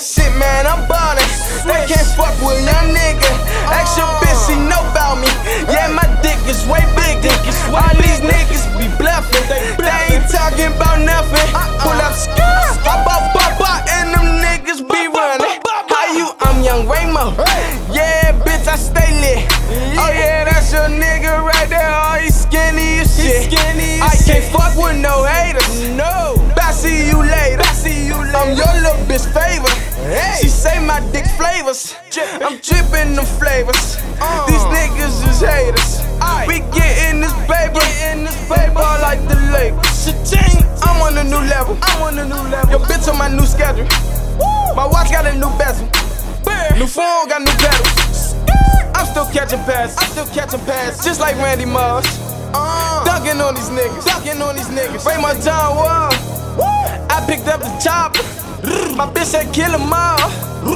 that shit, man. I'm ballin'. They can't fuck with young nigga. Ask your bitch, she know about me. Yeah, my dick is way bigger. All these niggas be bluffing. They ain't talking about nothing. Pull up skirt. I bought Papa and them niggas be running. How you? I'm young Raymo. Yeah, bitch, I stay lit. Oh yeah, that's your nigga right there. Oh, he skinny as shit. I can't fuck with no haters. No. I see you later. I see you later. I'm your little bitch favorite. Say my dick flavors. I'm dripping them flavors. Uh. These niggas is haters. We gettin' this paper. this paper like the Lakers. I'm on a new level. I'm on a new level. Your bitch on my new schedule. My watch got a new bezel. New phone got new pedals. I'm still catching passes. I'm still catching passes. Just like Randy Moss. Uh. Dunking on these niggas. Dunking on these niggas. Break my John Wall. I picked up the chopper. My bitch said kill kill 'em all.